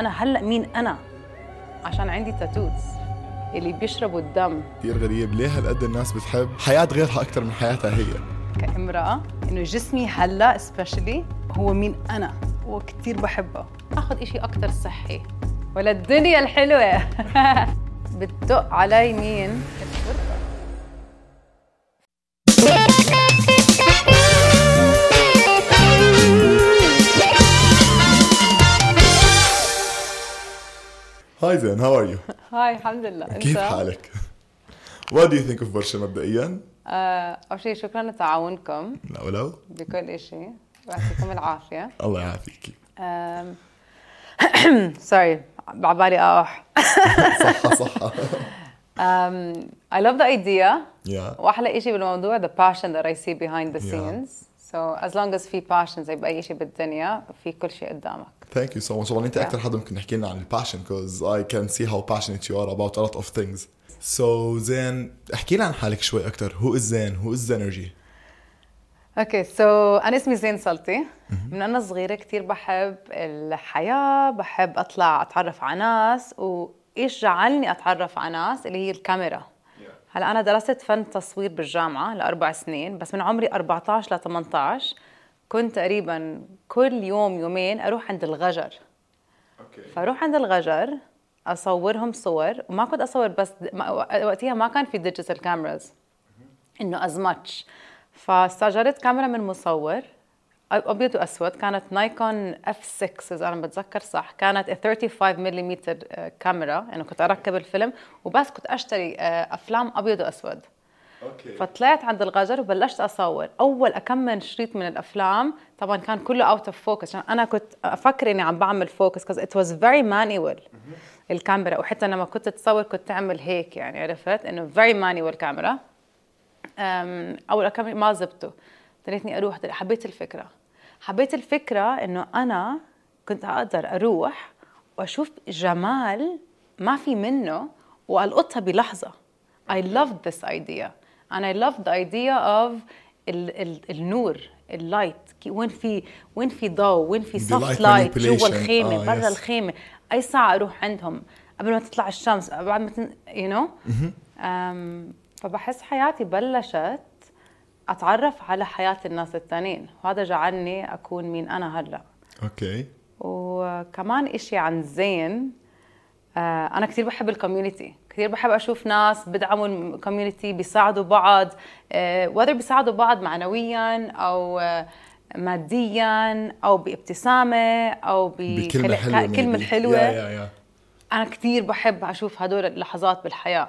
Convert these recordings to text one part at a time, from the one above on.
أنا هلا مين أنا؟ عشان عندي تاتوز اللي بيشربوا الدم. كثير غريب. ليه هالقد الناس بتحب حياة غيرها أكثر من حياتها هي؟ كامرأة إنه جسمي هلا سبيشلي هو مين أنا؟ وكثير بحبه. آخذ إشي أكثر صحي. ولا الدنيا الحلوة. بتدق علي مين؟ الشرطة Hi زين how are you Hi الحمد لله كيف حالك؟ What do you think of برشا مبدئيا؟ أول شيء شكرا لتعاونكم. لا ولو بكل شيء يعطيكم العافية. الله يعافيك. Sorry بعبالي أروح. صحة صحة um, I love the idea. Yeah. وأحلى شيء بالموضوع the passion that I see behind the Yeah. scenes. So as long as في passion زي باي شيء بالدنيا في كل شيء قدامك. Thank you so much. والله أنت Yeah. أكثر حدا ممكن نحكي لنا عن ال passion because I can see how passionate you are about a lot of things. So زين احكي لنا عن حالك شوي أكثر who is زين who is Zainergy Okay so أنا اسمي زين سلطي من أنا صغيرة كثير بحب الحياة بحب أطلع أتعرف على ناس وإيش جعلني أتعرف على ناس؟ اللي هي الكاميرا. هلا أنا درست فن تصوير بالجامعة لأربع سنين بس من عمري 14 ل 18 كنت تقريبا كل يوم يومين أروح عند الغجر. Okay. فأروح عند الغجر أصورهم صور وما كنت أصور بس وقتها ما كان في digital cameras إنه as much فاستأجرت كاميرا من مصور أبيض وأسود. كانت Nikon F 6 إذا أنا بتذكر صح. كانت 35 ملم كاميرا يعني كنت أركب الفيلم وبس كنت أشتري آه، أفلام أبيض وأسود. Okay. فطلعت عند الغجر وبلشت أصور. أول كم شريط من الأفلام طبعا كان كله out of focus عشان أنا كنت أفكر إني عم بعمل focus cause it was very manual الكاميرا. وحتى لما كنت تصور كنت تعمل هيك يعني عرفت؟ إنه very manual camera أول كم فيلم ما زبطوا تريتني أروح حبيت الفكرة. حبيت الفكرة إنه أنا كنت أقدر أروح وأشوف جمال ما في منه وألقطها بلحظة. I loved this idea. And I loved the idea of ال ال النور اللايت وين في وين في ضوء؟ وين في light light جوا. الخيمة آه، برا yes. الخيمة. أي ساعة أروح عندهم قبل ما تطلع الشمس بعد ما know أم، فبحس حياتي بلشت أتعرف على حياة الناس التانيين وهذا جعلني أكون مين أنا هلأ. Okay. وكمان إشي عن زين آه، أنا كثير بحب ال community كثير بحب أشوف ناس بدعموا ال community بيساعدوا بعض آه، whether بيساعدوا بعض معنويا أو آه، ماديا أو بكلمة بخلق- حلوة كلمة maybe. حلوة. yeah yeah yeah أنا كثير بحب أشوف هدول اللحظات بالحياة. um،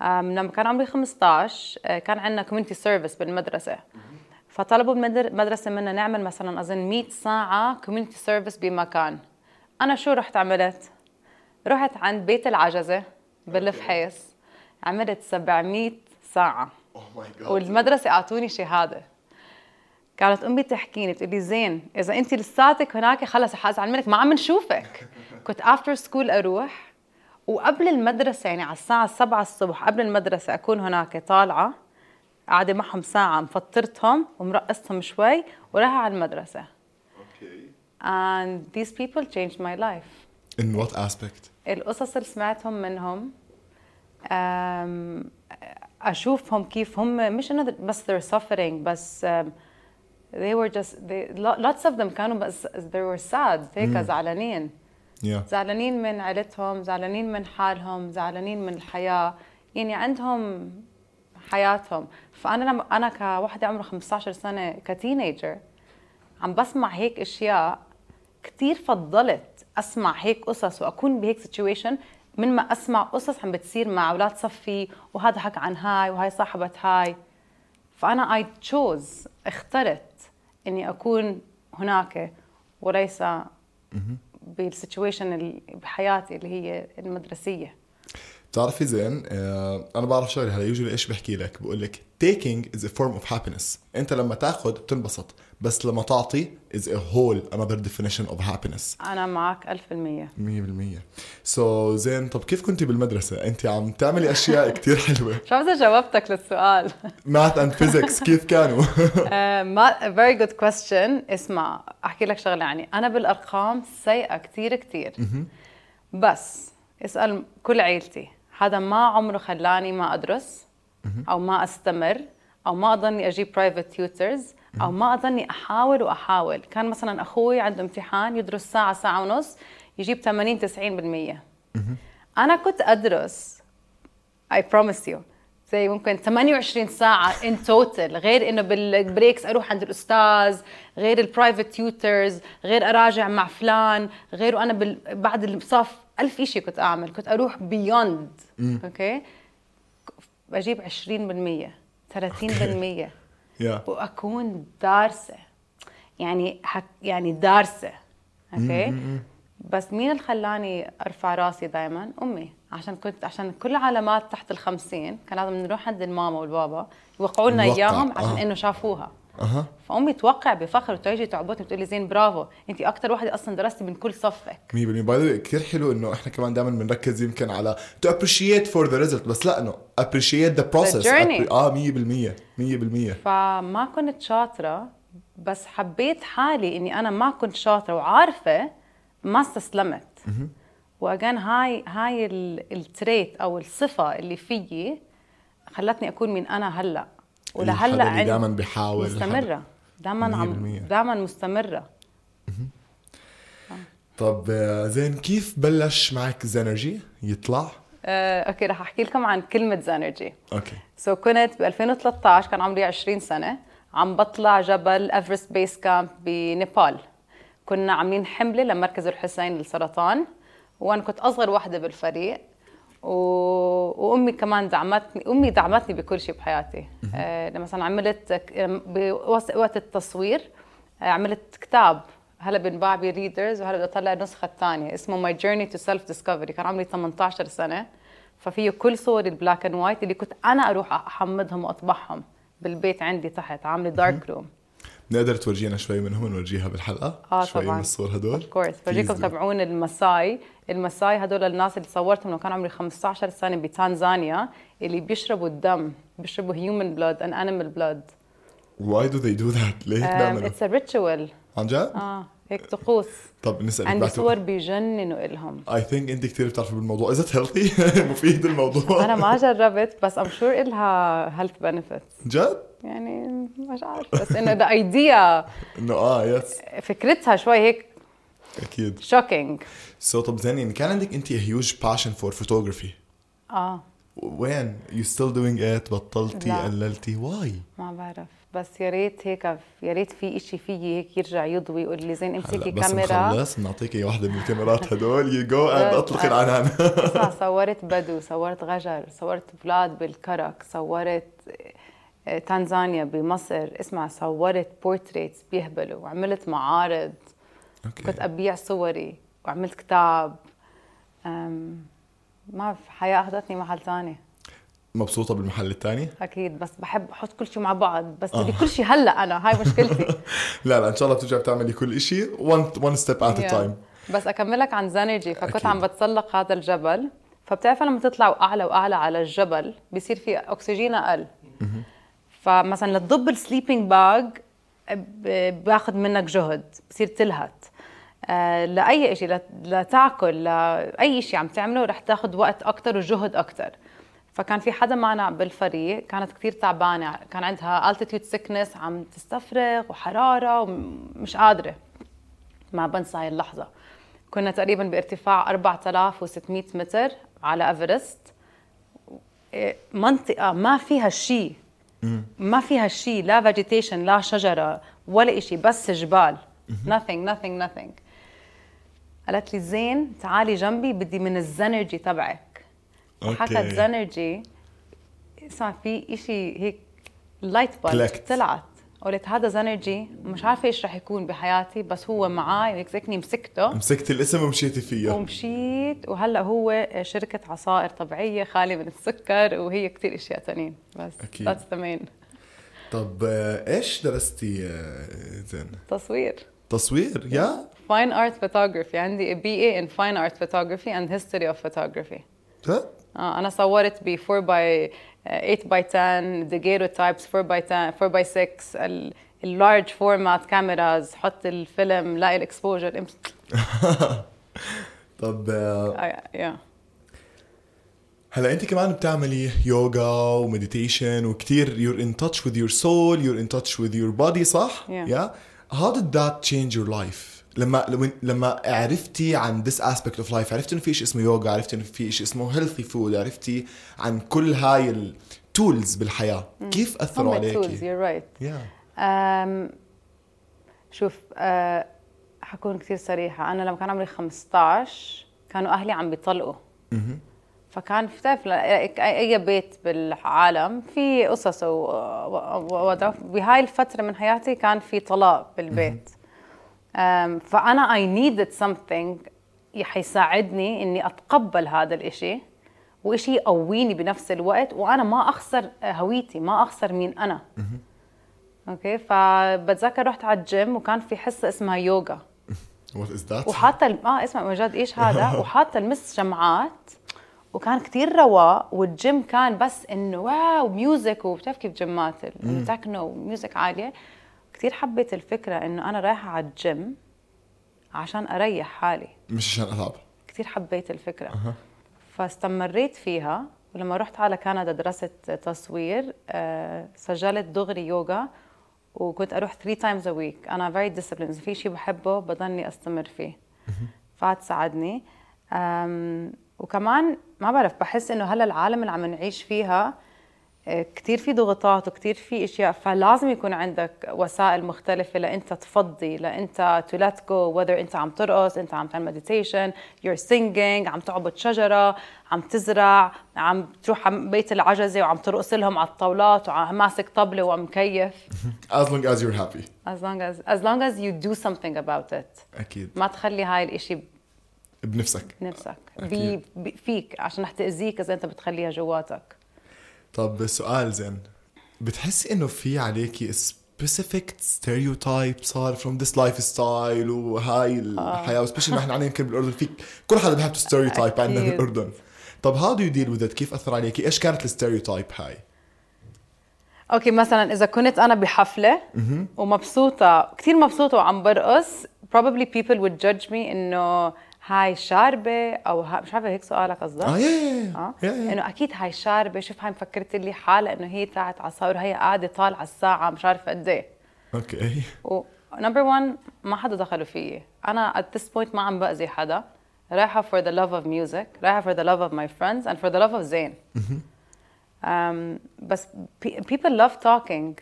لما كان عمري 15 آه، كان عندنا community service بالمدرسة. فطلبوا بالمدرسة منا نعمل مثلا أظن 100 ساعة community service بمكان. أنا شو رحت عملت؟ رحت عند بيت العجزة بالفحيص. عملت 700 ساعة. oh my God والمدرسة أعطوني شهادة. كانت أمي تحكيني بتقول لي زين إذا أنت لساتك هناك خلص حازعل منك ما عم نشوفك. كنت after school أروح وقبل المدرسة يعني على الساعة 7 الصبح قبل المدرسة أكون هناك طالعة قاعدة معهم ساعة مفطرتهم ومرقصتهم شوي ورايحة على المدرسة. أوكي. And these people changed my life. In what aspect? القصص اللي سمعتهم منهم أم، أشوفهم كيف هم مش إنه بس they're suffering بس um, they were just they, lo- lots of them كانوا بس they were sad هيك زعلانين. Yeah. زعلانين من عيلتهم زعلانين من حالهم زعلانين من الحياة. يعني عندهم حياتهم. فأنا لما أنا كوحدة عمرها 15 سنة ك teenager عم بسمع هيك أشياء كثير فضلت أسمع هيك قصص وأكون بهيك situation من ما أسمع قصص عم بتصير مع أولاد صفي وهذا حكى عن هاي وهاي صاحبة هاي. فأنا I chose اخترت إني أكون هناك وليس بال situation بحياتي اللي هي المدرسية. بتعرفي زين آه أنا بعرف شغله هلا يوجولي إيش بحكي لك بقول لك taking is a form of happiness. أنت لما تاخذ بتنبسط بس لما تعطي is a whole another definition of happiness. أنا معك 1000% 100% سو so, زين طب كيف كنتي بالمدرسة؟ أنت عم تعملي أشياء كتير حلوة. شو اذا جاوبتك للسؤال؟ Math and physics كيف كانوا؟ آه، ما very good question. اسمع أحكي لك شغلة يعني. أنا بالأرقام سيئة كثير كثير بس اسأل كل عيلتي. حدا ما عمره خلاني ما أدرس أو ما أستمر أو ما اضلني أجيب private tutors أو ما اضلني أحاول وأحاول. كان مثلا أخوي عنده امتحان يدرس ساعة ساعة ونص يجيب 80 90% أنا كنت أدرس I promise you. زي ممكن 28 ساعة in total غير إنه بال breaks أروح عند الأستاذ غير ال private tutors غير أراجع مع فلان غير وأنا بال... بعد الصف ألف شيء كنت أعمل كنت أروح beyond Okay؟ بجيب 20% 30% yeah. وأكون دارسة. يعني حك... يعني دارسة. Okay؟ بس مين اللي خلاني أرفع راسي دائما أمي. عشان كنت عشان كل علامات تحت الخمسين كان لازم نروح عند الماما والبابا يوقعوا لنا إياهم عشان آه. إنه شافوها. أها. فأمي توقع بفخر وتيجي تعبطني بتقول لي زين برافو انت أكثر وحده أصلا درستي من كل صفك. 100% by the كثير حلو إنه إحنا كمان دائما بنركز يمكن على to appreciate for the result بس لا إنه the process. Journey. آه 100% 100% فما كنت شاطرة بس حبيت حالي إني أنا ما كنت شاطرة وعارفة ما استسلمت. وأجان هاي هاي ال- trait أو الصفة اللي فيي خلتني أكون من أنا هلأ. ولهلأ عندي دائما بيحاول مستمرة. دائما عم 100%. دائما مستمرة. طب آه، زين كيف بلش معك زينرجي يطلع؟ آه، okay رح أحكي لكم عن كلمة زانرجي okay. so so, كنت ب 2013 كان عمري 20 سنة عم بطلع جبل ايفرست base camp بنيبال. كنا عاملين حملة لمركز الحسين للسرطان وأنا كنت أصغر وحدة بالفريق و... وأمي كمان دعمتني أمي دعمتني بكل شيء بحياتي. آه لما مثلا عملت بوقت التصوير آه عملت كتاب هلا بنباع ب Readers وهلا بدي أطلع النسخة الثانية اسمه My Journey to Self Discovery كان عمري 18 سنة. ففيه كل صوري ال black and white اللي كنت أنا أروح أحمضهم وأطبعهم بالبيت عندي تحت عاملة dark room نقدر تورجينا شوي منهم ونورجيها بالحلقة؟ آه شوي طبعا من الصور هدول؟ of course do. تبعون المساي المساي هدول الناس اللي صورتهم لما كان عمري 15 سنة بتنزانيا اللي بيشربوا الدم بيشربوا human blood and animal blood Why do they do that؟ ليه بيعملوا؟ it's a ritual عن جد؟ آه هيك طقوس. طب نسأل عندي بعتوا- صور بيجننوا إلهم. I think انت كثير بتعرفي بالموضوع، it healthy؟ مفيد الموضوع؟ أنا ما جربت بس I'm sure إلها health benefits جد؟ يعني مش عارف بس إنه the idea إنه آه yes فكرتها شوي هيك أكيد. shocking so طب زين يعني كان عندك أنت huge passion for photography آه. وين؟ you still doing it بطلتي. قللتي؟ why؟ ما بعرف. بس يا ريت هيك يا ريت في إشي فيي هيك يرجع يضوي يقول لي زين امسكي بس كاميرا. نخلص بنعطيكي واحدة من الكاميرات هدول you go and أطلقي. العنان. صورت بدو صورت غجر صورت بلاد بالكرك صورت آه، تنزانيا بمصر. اسمع صورت portraits بيهبلوا. وعملت معارض. كنت okay أبيع صوري وعملت كتاب. ما في حياة أخذتني محل ثاني. مبسوطة بالمحل الثاني؟ أكيد بس بحب أحط كل شيء مع بعض بس بدي كل شيء هلأ أنا هاي مشكلتي. لا لا إن شاء الله بترجع بتعملي كل شيء one at a Yeah. time. بس أكملك عن زانرجي فكنت أكيد. عم بتسلق هذا الجبل فبتعرف لما تطلعوا أعلى وأعلى على الجبل بصير في أكسجين أقل. فمثلا لتضب ال sleeping bag باخذ منك جهد بصير تلهت. آه، لأي شيء لتأكل لأي شيء عم تعمله رح تاخذ وقت أكثر وجهد أكثر فكان في حدا معنا بالفريق كانت كثير تعبانة كان عندها altitude sickness عم تستفرغ وحرارة ومش قادرة. ما بنسى هاي اللحظة. كنا تقريبا بارتفاع 4600 متر على إيفرست. إيه، منطقة ما فيها شيء ما فيها شيء لا vegetation لا شجرة ولا إشي بس جبال. nothing nothing nothing. قالت لي زين تعالي جنبي بدي من الزنرجي تبعك. حكت okay. زنرجي اسمع في إشي هيك light clicked. طلعت. قلت هذا زنرجي مش عارفة إيش رح يكون بحياتي بس هو معي زيكني مسكته. مسكت الاسم ومشيتي فيه ومشيت وهلأ هو شركة عصائر طبيعية خالية من السكر وهي كثير إشياء تانيين. بس أكيد. that's the main طب آه، إيش درستي آه، زين؟ تصوير. تصوير yeah؟ Fine art photography. عندي BA in fine art photography and history of photography. جد؟ آه أنا صورت ب 4 باي 8 باي 10 daguerreotypes 4 باي 10 4 باي 6 ال large format cameras حط الفيلم لاقي ال exposure طب آه، يا هلا انت كمان بتعملي يوغا و meditation وكثير you're in touch with your soul you're in touch with your body صح؟ Yeah? How did that change your life؟ لما لما- عرفتي عن this aspect of life عرفتي إنه في شيء اسمه يوغا عرفتي إنه في شيء اسمه healthy food عرفتي عن كل هاي ال tools بالحياة. كيف أثروا عليكي؟ you're right. Yeah. أم شوف أه حكون كثير صريحة. أنا لما كان عمري 15 كانوا أهلي عم بيطلقوا. فكان بتعرف لا- أي بيت بالعالم في قصص ووضع بهاي الفترة من حياتي كان في طلاق بالبيت. أم، فأنا I needed something حيساعدني إني أتقبل هذا الإشي وإشي يقويني بنفس الوقت وأنا ما أخسر هويتي ما أخسر مين أنا. أوكي فبتذكر رحت على الجيم وكان في حصة اسمها يوغا. What is that? وحاطة آه اسمع مجد إيش هذا؟ وحاطة المس شمعات وكان كتير رواق والجيم كان بس إنه wow music وبتعرف كيف جيمات التكنو و music عالية. كتير حبيت الفكرة إنه أنا رايحة على الجيم عشان أريح حالي. مش عشان اتعب كثير حبيت الفكرة. فاستمريت فيها. ولما رحت على كندا درست تصوير آه، سجلت دغري يوغا وكنت أروح 3 times a week. أنا disciplined. اذا في شيء بحبه بضلني أستمر فيه. فهتساعدني أم، وكمان ما بعرف بحس إنه هلا العالم اللي عم نعيش فيها كتير في ضغوطات وكتير في أشياء فلازم يكون عندك وسائل مختلفة لأنت تفضي لأنت to let go whether أنت عم ترقص أنت عم تعمل meditation you're singing عم تعبد شجرة عم تزرع عم تروح على بيت العجزة وعم ترقص لهم على الطاولات وعم ماسك طبلة وعم مكيف as long as you're happy. As long as as long as you do something about it. أكيد. ما تخلي هاي الإشي بنفسك. بنفسك. بي أكيد. بي- فيك عشان رح تأذيك إذا أنت بتخليها جواتك. طب سؤال زين بتحسي إنه في عليكي specific stereotype صار from this lifestyle وهاي الحياة و especially نحن عنا يمكن بالأردن في كل حدا بيحب stereotype عندنا. بالاردن طب do you deal with it كيف أثر عليكي؟ إيش كانت ال stereotype هاي؟ أوكي مثلا إذا كنت أنا بحفلة ومبسوطة كثير مبسوطة وعم برقص probably people would judge me إنه هاي شاربة أو ها مش عارفة هيك سؤالك قصدك؟ آه يا آه. إنه أكيد هاي شاربة شوف هاي مفكرت لي حالها إنه هي تاعت عصاير هي قاعدة طالعة الساعة مش عارفة قد إيه. أوكي. number 1 ما حدا دخلوا فيي. أنا at this point ما عم بأذي حدا. رايحة for the love of music رايحة for the love of my friends and for the love of زين um, بس pe- people love talking.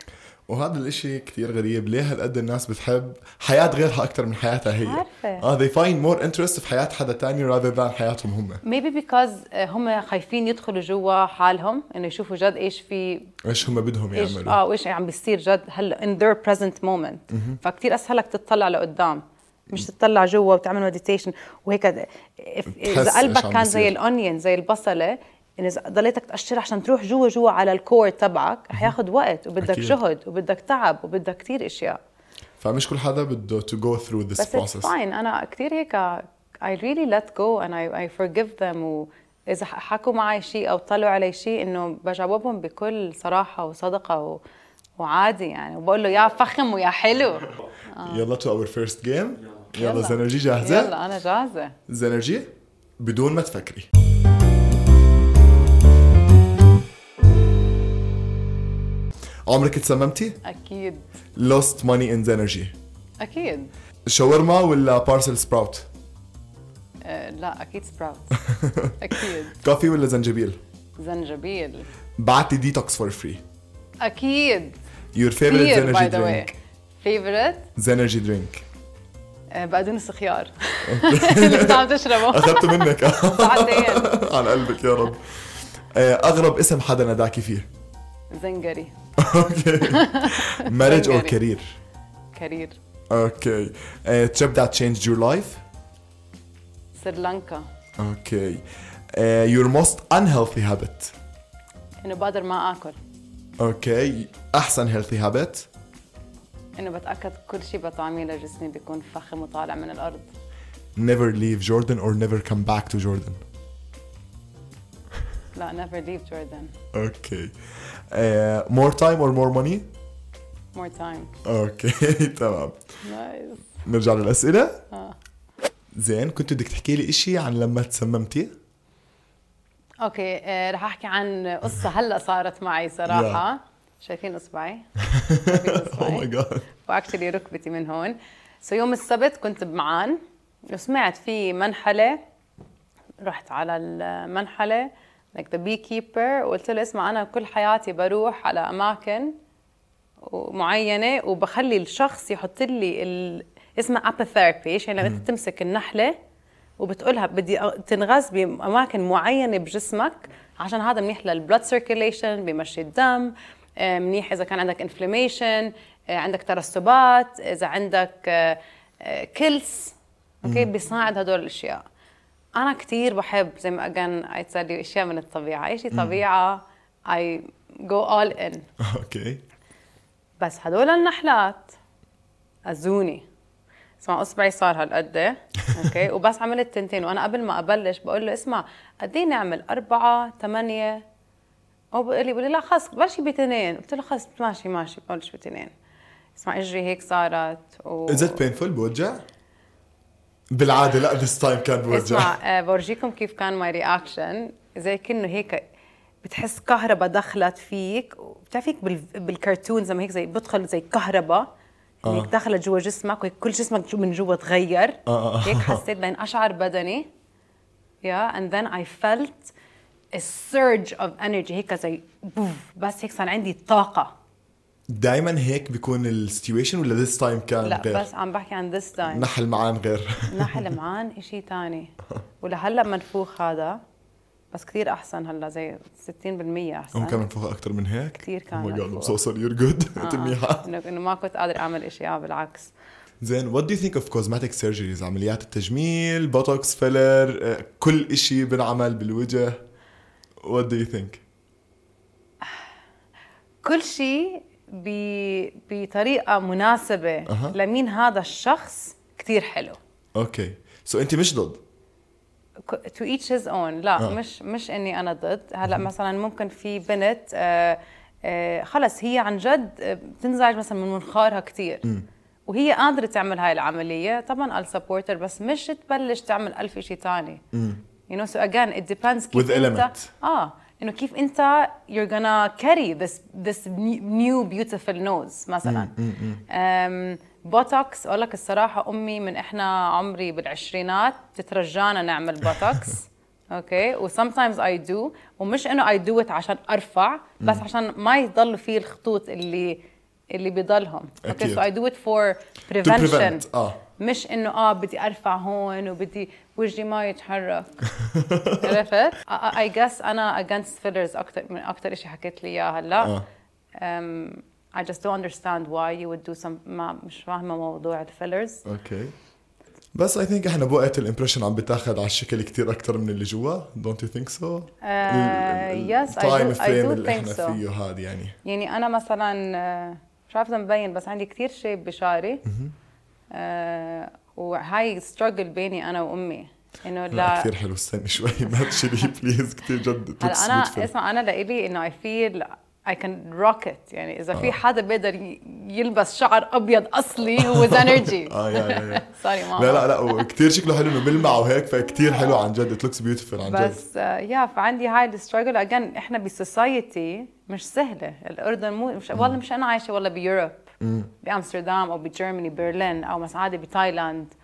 وهذا الإشي كتير غريب. ليه هالقد الناس بتحب حياة غيرها أكثر من حياتها هي؟ عارفة. آه they find more interest في حياة حدا تاني rather than حياتهم هم. Maybe because آه، هم خايفين يدخلوا جوا حالهم إنه يشوفوا جد إيش في إيش هم بدهم يعملوا. آه وإيش عم بيصير جد هلا in their present moment. فكتير اسهلك تطلع لقدام. مش تطلع جوا وتعمل مديتيشن وهيك إذا قلبك إيش كان زي. الأونيون زي البصلة إن إذا ضليتك تقشر عشان تروح جوا جوا على الكور تبعك حياخد وقت وبدك أكيد. جهد وبدك تعب وبدك كتير إشياء. فمش كل حدا بده to go through this بس it's process. fine. أنا كثير هيك I really let go and I, I forgive them. وإذا حكوا معي شيء أو طلعوا علي شيء إنه بجاوبهم بكل صراحة وصدقة و... وعادي يعني. وبقول له يا فخم ويا حلو. يلا to our first game. يلا, يلا. زنرجي جاهزة؟ يلا أنا جاهزة. Zenergy بدون ما تفكري. عمرك تسممتي؟ أكيد. Lost money in Zenergy أكيد. شاورما ولا Brussels sprouts؟ أه لا أكيد sprouts أكيد. coffee ولا زنجبيل؟ زنجبيل. بعتي detox for free أكيد. Zenergy by the drink. favorite Zenergy drink بقدونس خيار اللي انت عم تشربه. أخذته منك. على قلبك يا رب. آه، أغرب اسم حدا ناداكي فيه؟ Zenergy. أوكي marriage or career career أوكي uh, trip that changed your life سريلانكا أوكي uh, your most unhealthy habit انه بقدر ما اكل أوكي احسن healthy habit انه بتاكد كل شيء بطعميه لجسمي بيكون فخم وطالع من الأرض never leave Jordan or never come back to Jordan لا never leave Jordan أوكي more time or more money? more time أوكي تمام. nice نرجع للأسئلة. آه. زين كنت بدك تحكي لي إشي عن لما تسممتي؟ أوكي آه، رح أحكي عن قصة هلأ صارت معي صراحة. شايفين إصبعي؟ شايفين oh my اصبعي god و actually ركبتي من هون. so يوم السبت كنت بمعان وسمعت في منحلة رحت على المنحلة like the beekeeper. وقلت له اسمع أنا كل حياتي بروح على أماكن معينة وبخلي الشخص يحط لي ال... اسمها apitherapy إيش؟ يعني لما انت تمسك النحلة وبتقولها بدي تنغز بأماكن معينة بجسمك عشان هذا منيح للبلد سيركيليشن بيمشي الدم آه، منيح إذا كان عندك انفلاميشن عندك ترسبات إذا عندك كلس. أوكي؟ بيساعد هدول الأشياء. أنا كثير بحب زي ما اجان اي تسالي أشياء من الطبيعة. أي شيء طبيعة اي جو اول ان أوكي بس هدول النحلات أذوني. اسمع أصبعي صار هالقد. أوكي وبس عملت تنتين. وأنا قبل ما أبلش بقول له اسمع قد إيه نعمل؟ أربعة ثمانية. هو بيقول لي لا خلص بلشي بتنين. قلت له خلص ماشي ماشي بلش بتنين. اسمع إجري هيك صارت و... Is it painful بوجع؟ بالعادة لا this time كان بوجع اسمع آه، بورجيكم كيف كان my reaction زي كأنه هيك بتحس كهرباء دخلت فيك. بتعرفيك بال... بالكرتون زي ما هيك زي بدخل زي كهرباء آه. هيك دخلت جوا جسمك وهيك كل جسمك من جوا تغير. آه،. هيك حسيت لين أشعر بدني. Yeah and then I felt a surge of energy. هيك زي بوف بس هيك صار عندي طاقة. دائما هيك بيكون السيتويشن ولا this time كان لا غير؟ بس عم بحكي عن this time. نحل معان غير. نحل معان إشي تاني. ولهلأ منفوخ هذا بس كثير أحسن هلأ زي 60% هون أحسن. كان منفوخ أكثر من هيك؟ كثير كان so sorry you're good. انت منيحة انه ما كنت قادر أعمل اشياء بالعكس. زين what do you think of cosmetic surgeries عمليات التجميل بوتوكس filler كل إشي بنعمل بالوجه. What do you think كل شيء. بطريقة مناسبة أها. لمين هذا الشخص كثير حلو. أوكي. so انت مش ضد؟ to each his own لا آه. مش مش إني أنا ضد. هلأ مثلا ممكن في بنت آه آه خلص هي عن جد آه، بتنزعج مثلا من منخارها كثير وهي قادرة تعمل هاي العملية. طبعا support her بس مش تبلش تعمل ألف شيء ثاني you know so again it depends كيف With أنت. element. آه. إنه كيف أنت you're gonna carry this this new beautiful nose مثلا. بوتوكس أقول لك الصراحة أمي من إحنا عمري بالعشرينات بتترجانا نعمل بوتوكس أوكي؟ و sometimes I do. ومش إنه I do it عشان أرفع بس عشان ما يضل في الخطوط اللي اللي بيضلهم. أوكي؟ أكيد. so I do it for to prevention. prevent آه. مش إنه آه بدي أرفع هون وبدي وجهي ما يتحرك. عرفت؟ I guess أنا against fillers أكثر من أكثر شيء حكيت لي اياه هلا. آه. I just don't understand why you would do some ما مش فاهمة موضوع الفيلرز أوكي. بس اي ثينك إحنا بوقت الامبريشن عم بتاخذ على الشكل كثير أكثر من اللي جوا. دونت يو ثينك سو yes, I do- التايم I فريم do اللي think إحنا so. فيه هذا يعني. يعني أنا مثلا آه، مش عارفة مبين بس عندي كثير شيب بشعري. وهاي ستراجل بيني أنا وأمي. إنه لا لا. كثير حلو استني شوي ما تشيليه بليز كثير جد هلا أنا. اسمع أنا لإلي إنه feel I can rock it. يعني إذا في حدا بيقدر يلبس شعر أبيض أصلي هو Zenergy آه يا يا sorry ماما. لا لا لا وكثير شكله حلو إنه بيلمع وهيك فكتير حلو عن جد it looks beautiful عن جد. بس آه، يا فعندي هاي ال struggle again إحنا ب society مش سهلة. الأردن مو مش والله مش أنا عايشة والله ب Europe. بأمستردام أو ب Germany برلين أو مساعدة بتايلاند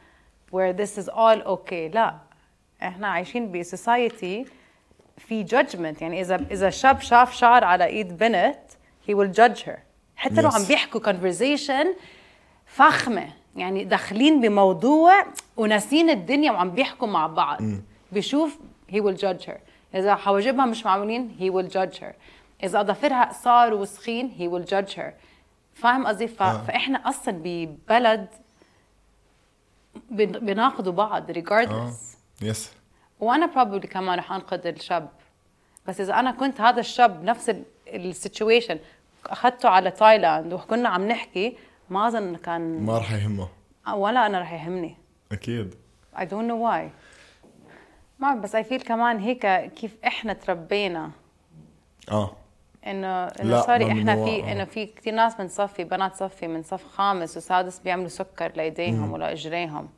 where this is all okay. لا إحنا عايشين بسوسايتي في judgment. يعني إذا إذا شاب شاف شعر على إيد بنت he will judge her. حتى لو. عم بيحكوا conversation فخمة. يعني داخلين بموضوع وناسين الدنيا وعم بيحكوا مع بعض. بيشوف he will judge her. إذا حواجبها مش معمولين he will judge her. إذا ضفيرها صار وسخين هي will judge her. فاهم قصدي؟ ف... آه. فإحنا أصلا ببلد بن- بناقضوا بعض آه. Regardless yes وأنا probably كمان رح أنقض الشاب. بس إذا أنا كنت هذا الشاب نفس ال situation أخذته على تايلاند وكنا عم نحكي ما أظن كان ما راح يهمه. ولا أنا رح يهمني. أكيد. I don't know why. ما بس I feel كمان هيك كيف إحنا تربينا. آه. انه إنه sorry إحنا في آه. إنه في كثير ناس من صفي بنات صفي من صف خامس وسادس بيعملوا سكر لإيديهم ولا إجريهم.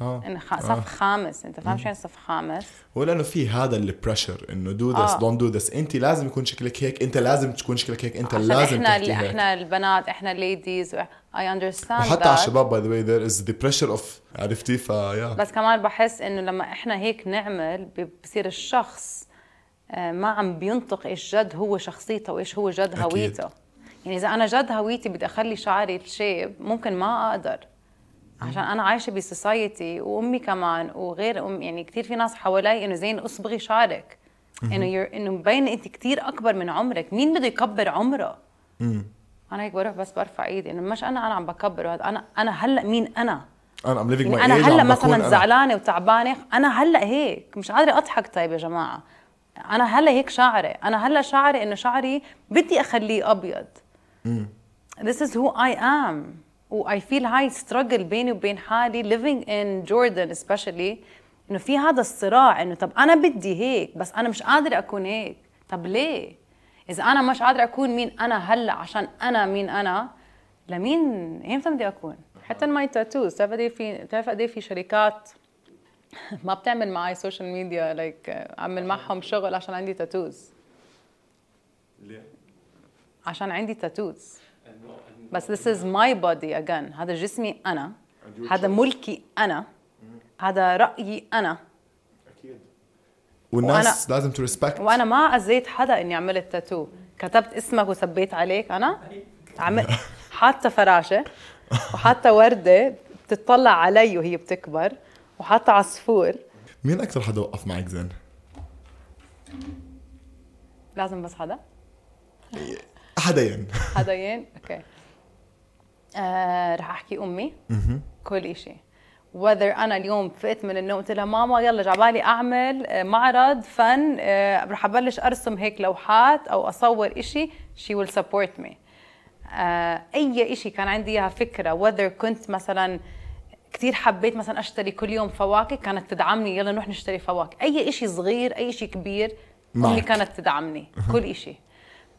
آه. إنه خ... صف خامس أنت فاهم شو يعني صف خامس؟ ولأنه في هذا ال pressure إنه do this آه. don't do this أنت لازم يكون شكلك هيك أنت لازم تكون شكلك هيك أنت لازم إحنا تحكي هيك. إحنا البنات إحنا ladies I understand وحتى على. الشباب by the way there is the pressure of عرفتي؟ ف يا بس كمان بحس إنه لما إحنا هيك نعمل بصير الشخص آه، ما عم بينطق إيش جد هو شخصيته وإيش هو جد أكيد. هويته. يعني إذا أنا جد هويتي بدي أخلي شعري الشيب ممكن ما أقدر. عشان أنا عايشة ب society وأمي كمان وغير ام يعني كثير في ناس حوالي إنه زين اصبغي شعرك. إنه إنه مبين إنت كثير أكبر من عمرك. مين بده يكبر عمره؟ أنا هيك بروح بس برفع إيدي إنه مش أنا أنا عم بكبر وهذا. أنا أنا هلأ مين أنا؟ أنا I'm living يعني my أنا هلأ مثلا أنا. زعلانة وتعبانة أنا هلأ هيك. مش قادرة أضحك طيب يا جماعة. أنا هلا هيك شعري. أنا هلا شعري إنه شعري بدي أخليه أبيض. This is who I am. و I feel high struggle بيني وبين حالي living in Jordan especially. إنه في هذا الصراع إنه طب أنا بدي هيك بس أنا مش قادرة أكون هيك. طب ليه؟ إذا أنا مش قادرة أكون مين أنا هلا عشان أنا مين أنا لمين؟ ايمتى بدي أكون. حتى my tattoos بتعرف قد في بتعرف قد في شركات ما بتعمل معي social media like أعمل معهم شغل عشان عندي tattoos عشان عندي تاتوز بس this is my body again. هذا جسمي أنا. هذا ملكي أنا. هذا رأيي أنا. والناس لازم تو ريسبكت وأنا ما أذيت حدا إني عملت تاتو كتبت اسمك وثبيت عليك. أنا عمل حاطة فراشة وحاطة وردة بتطلع علي وهي بتكبر. وحاطه عصفور مين أكثر حدا وقف معك زين؟ لازم بس حدا؟ حدين حدين أوكي. آه رح أحكي أمي. كل إشي. Whether أنا اليوم فقت من النوم قلت لها ماما يلا جعبالي أعمل آه، معرض فن آه، رح أبلش أرسم هيك لوحات أو أصور إشي she will support me. آه، أي إشي كان عندي إياها فكرة whether كنت مثلا كثير حبيت مثلا أشتري كل يوم فواكه كانت تدعمني يلا نروح نشتري فواكه. أي إشي صغير أي إشي كبير أمي معك. كانت تدعمني كل إشي.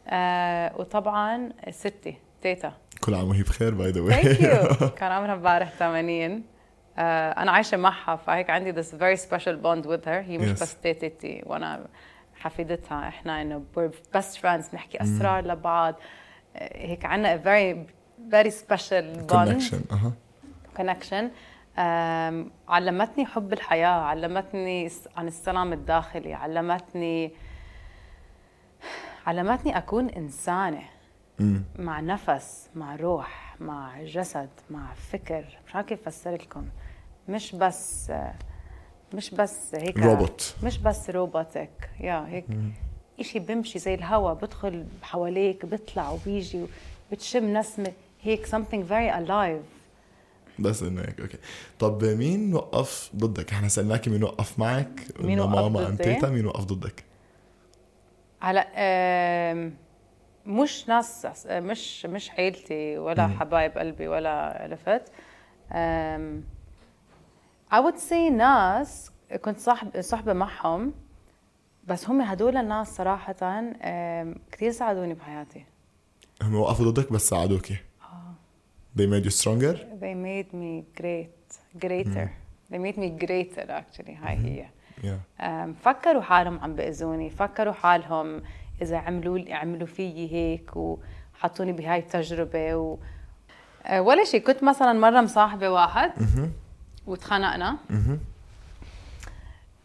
آه وطبعا ستي تيتا. كل عام وهي بخير by the كان عمرها امبارح 80 آه أنا عايشة معها فهيك عندي this very special bond with her. هي مش Yes. بس تيتي وأنا حفيدتها. إحنا إنه we're best friends نحكي أسرار لبعض. آه، هيك عنا a very very special bond. connection أها. connection آم، علمتني حب الحياة علمتني عن السلام الداخلي علمتني علمتني أكون إنسانة. مع نفس مع روح مع جسد مع فكر. مش عارفة كيف أفسر لكم. مش بس مش بس هيك روبوت. مش بس روبوتك. يا هيك إشي بمشي زي الهواء بدخل حواليك بيطلع وبيجي بتشم نسمة. هيك something very alive. بس انه هيك okay طب مين وقف ضدك؟ إحنا سالناكي مين وقف معك؟ مين وقف ماما ام ضدي؟ تيتا مين وقف ضدك؟ آم، مش ناس مش مش عيلتي ولا حبايب قلبي ولا عرفت I would say ناس كنت صاحب صحبة معهم بس هم هدول الناس صراحة كثير ساعدوني بحياتي هم وقفوا ضدك بس ساعدوكي They made you stronger? They made me great greater. They made me greater actually هاي هي yeah. أم، فكروا حالهم عم بأذوني. فكروا حالهم إذا عملوا عملوا فيي هيك وحطوني بهاي التجربة و... أه، ولا شيء. كنت مثلا مرة مصاحبة واحد وتخانقنا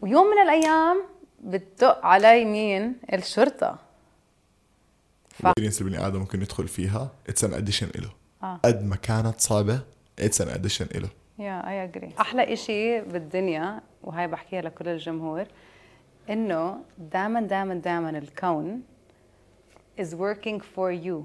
ويوم من الأيام بتدق علي مين؟ الشرطة. ال experience البني آدم ممكن يدخل فيها. it's an addition له آه. قد ما كانت صعبة. it's an addition له يا اي اجري أحلى إشي بالدنيا وهاي بحكيها لكل الجمهور إنه دائما دائما دائما الكون is working for you.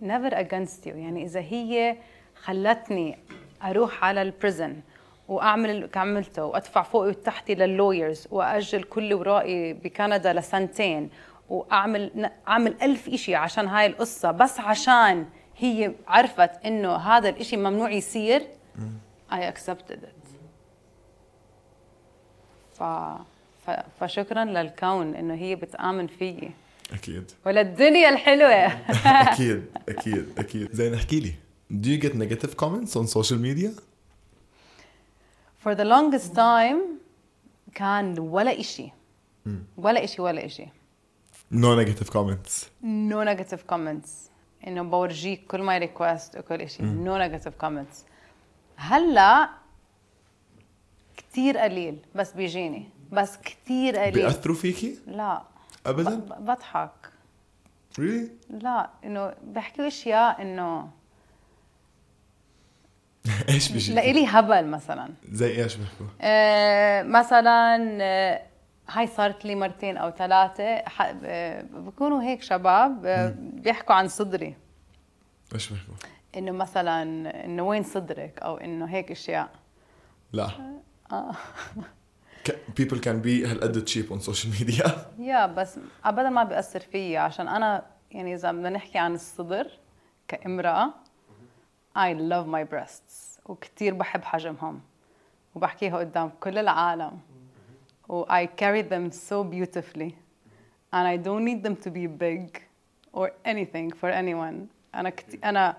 Never against you. يعني إذا هي خلتني أروح على ال prison وأعمل اللي عملته وأدفع فوقي وتحتي لل lawyers واجل كل ورائي بكندا لسنتين وأعمل أعمل ألف إشي عشان هاي القصة بس عشان هي عرفت إنه هذا الإشي ممنوع يصير. I accepted it. ف... فشكرا للكون إنه هي بتآمن فيي. أكيد. وللدنيا الحلوة. أكيد أكيد أكيد. زين احكي لي. Do you get negative comments on social media? For the longest time كان ولا إشي. ولا إشي ولا إشي. No negative comments. No negative comments. إنه بورجيك كل my request وكل إشي no negative comments هلأ كتير قليل بس بيجيني بس كتير قليل بيأثروا فيكي؟ لا ابدا؟ بضحك really؟ لا إنه بحكوا أشياء إنه إيش بيجي؟ لإلي هبل مثلا زي إيش بيحكوا؟ آه، مثلا آه، هاي صارت لي مرتين أو ثلاثة. ح- آه، بكونوا هيك شباب آه، بيحكوا عن صدري. إيش بيحكوا؟ إنه مثلا إنه وين صدرك؟ أو إنه هيك أشياء. لا. آه. people can be هالقد cheap on social media. يا بس ابدا ما بيأثر فيي. عشان أنا يعني إذا بدنا نحكي عن الصدر كامرأة I love my breasts. وكتير بحب حجمهم. وبحكيها قدام كل العالم. و I carry them so beautifully. And I don't need them to be big or anything for anyone. أنا كت... أنا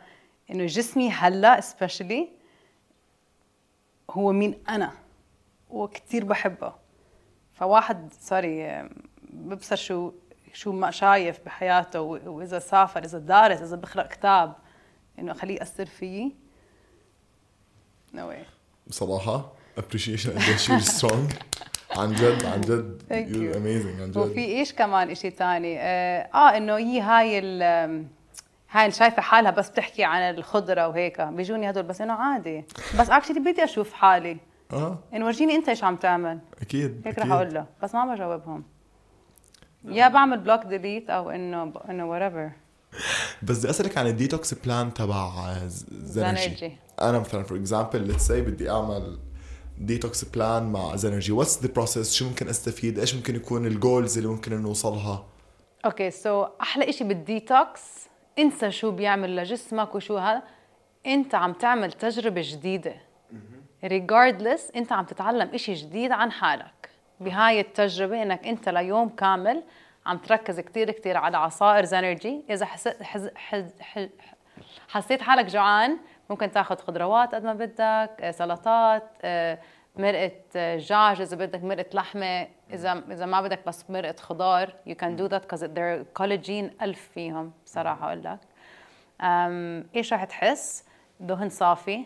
إنه جسمي هلأ especially هو مين أنا. وكتير بحبه. فواحد سوري ببصر شو شو ما شايف بحياته و- وإذا سافر إذا دارس إذا بقرا كتاب إنه أخليه يأثر فيي. no why بصراحة appreciation. قديش you're strong. عن جد عن جد you. amazing عن وفي جد إيش كمان تاني؟ آه, آه إنه هي هاي ال هاي اللي شايفة حالها بس بتحكي عن الخضرة وهيك. بيجوني هدول بس إنه عادي. بس actually بدي أشوف حالي. آه. انه ورجيني أنت إيش عم تعمل؟ أكيد هيك. رح أقول له. بس ما بجاوبهم. يا بعمل block delete أو إنه إنه whatever. بس بدي أسألك عن ال detox plan تبع ز- زنرجي زنرجي. أنا مثلا for example let's say بدي أعمل detox plan مع زنرجي what's the process شو ممكن أستفيد؟ إيش ممكن يكون ال goals اللي ممكن نوصلها okay so أحلى إشي بالديتوكس انسى شو بيعمل لجسمك وشو هذا؟ أنت عم تعمل تجربة جديدة. regardless أنت عم تتعلم إشي جديد عن حالك. بهاي التجربة إنك أنت ليوم كامل عم تركز كتير كتير على عصائر زنرجي إذا حسيت. حسيت حالك جوعان ممكن تاخذ خضروات قد ما بدك آه، سلطات آه، مرقة آه، دجاج إذا بدك مرقة لحمة إذا إذا ما بدك بس مرقة خضار you can do that because they're collagen ألف فيهم بصراحة أقول لك. إيش رح تحس؟ دهن صافي.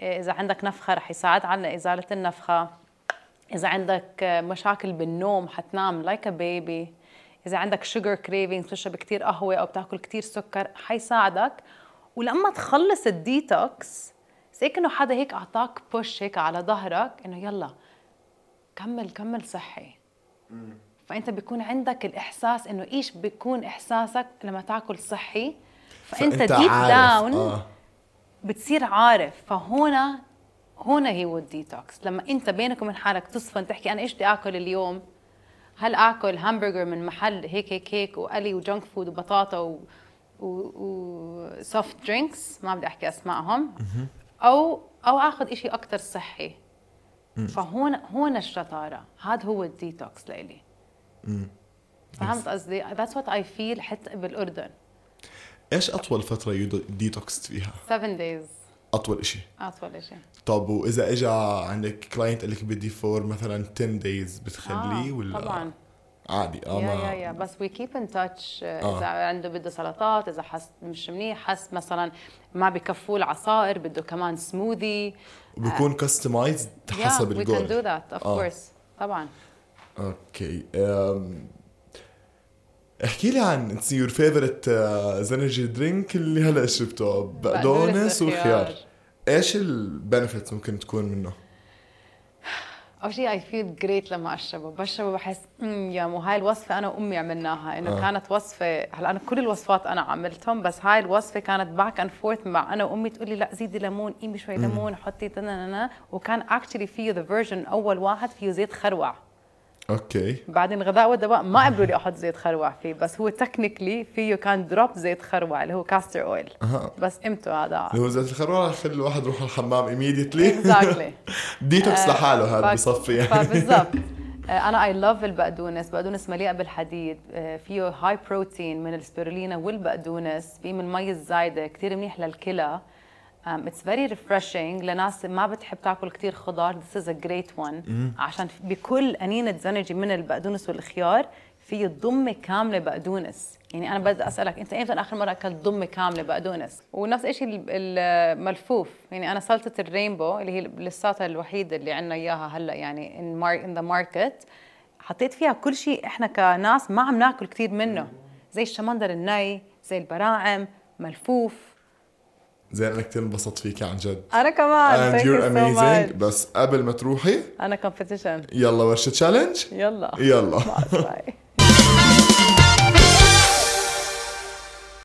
إذا عندك نفخة رح يساعد على إزالة النفخة. إذا عندك آه، مشاكل بالنوم حتنام لايك like بيبي إذا عندك sugar craving بتشرب كتير قهوة أو بتاكل كتير سكر حيساعدك. ولما تخلص الديتوكس زي كأنه حدا هيك أعطاك push هيك على ظهرك إنه يلا كمل كمل صحي فأنت بيكون عندك الإحساس إنه إيش بيكون إحساسك لما تاكل صحي فأنت, deep. down آه. بتصير عارف فهنا هنا هو الديتوكس لما أنت بينك وبين حالك تصفن تحكي أنا إيش بدي آكل اليوم هل آكل همبرجر من محل هيك هيك هيك وقلي و junk food وبطاطا و و soft drinks ما بدي أحكي أسمائهم. أو أو آخذ إشي أكثر صحي. فهون هون الشطارة. هذا هو الديتوكس لإلي. فهمت قصدي؟ That's what I feel حتى بالأردن. إيش أطول فترة you detoxed فيها؟ 7 days. أطول إشي. أطول شيء طب وإذا اجى عندك client قال لك بدي for مثلا 10 days بتخليه آه، ولا؟ طبعا. عادي. آه يا ما يا يا. بس وي كيب ان تاتش آه. إذا عنده بده سلطات إذا حس مش منيح حس مثلا ما بكفوه العصائر بده كمان سموذي وبيكون customized حسب we can do ال goal that of آه. course طبعا. Okay. احكي لي عن your favorite Zenergy drink اللي هلأ شربته بقدونس. وخيار إيش ال benefits ممكن تكون منه؟ أول شيء I feel great لما أشربه. بشربه بحس امم يا مو هاي الوصفة أنا وامي عملناها إنه آه. كانت وصفة هلا أنا كل الوصفات أنا عملتهم بس هاي الوصفة كانت back and forth مع أنا وأمي تقول لي لا زيدي ليمون قيمي شوي ليمون حطي وكان actually فيه the version أول واحد فيه زيت خروع. Okay. بعدين الغذاء والدواء ما قبلوا لي أحط زيت خروع فيه بس هو technically فيه كان drop زيت خروع اللي هو castor oil أها. بس قيمته هذا اللي هو زيت الخروع يخلي الواحد يروح الحمام immediately. Exactly detox لحاله هذا بصفي. يعني فبالضبط آه، أنا I love البقدونس. بقدونس مليء بالحديد. آه، فيه high protein من ال spirulina والبقدونس. فيه من المي الزايدة. كثير منيح للكلى. It's very refreshing لناس ما بتحب تاكل كثير خضار. This is a great one عشان بكل أنينة Zenergy من البقدونس والخيار في ضمه كاملة بقدونس. يعني أنا بدي أسألك أنت إمتى آخر مرة أكلت ضمة كاملة بقدونس؟ ونفس الشيء ال- الملفوف. يعني أنا سلطة ال rainbow اللي هي لساتها الوحيدة اللي عندنا إياها هلأ يعني in in the market حطيت فيها كل شيء إحنا كناس ما عم ناكل كثير منه. زي الشمندر الني زي البراعم ملفوف. زين أنا كثير انبسطت فيك عن جد. أنا كمان. And you're so amazing. much. بس قبل ما تروحي أنا competition يلا ورشة challenge يلا. يلا. Bye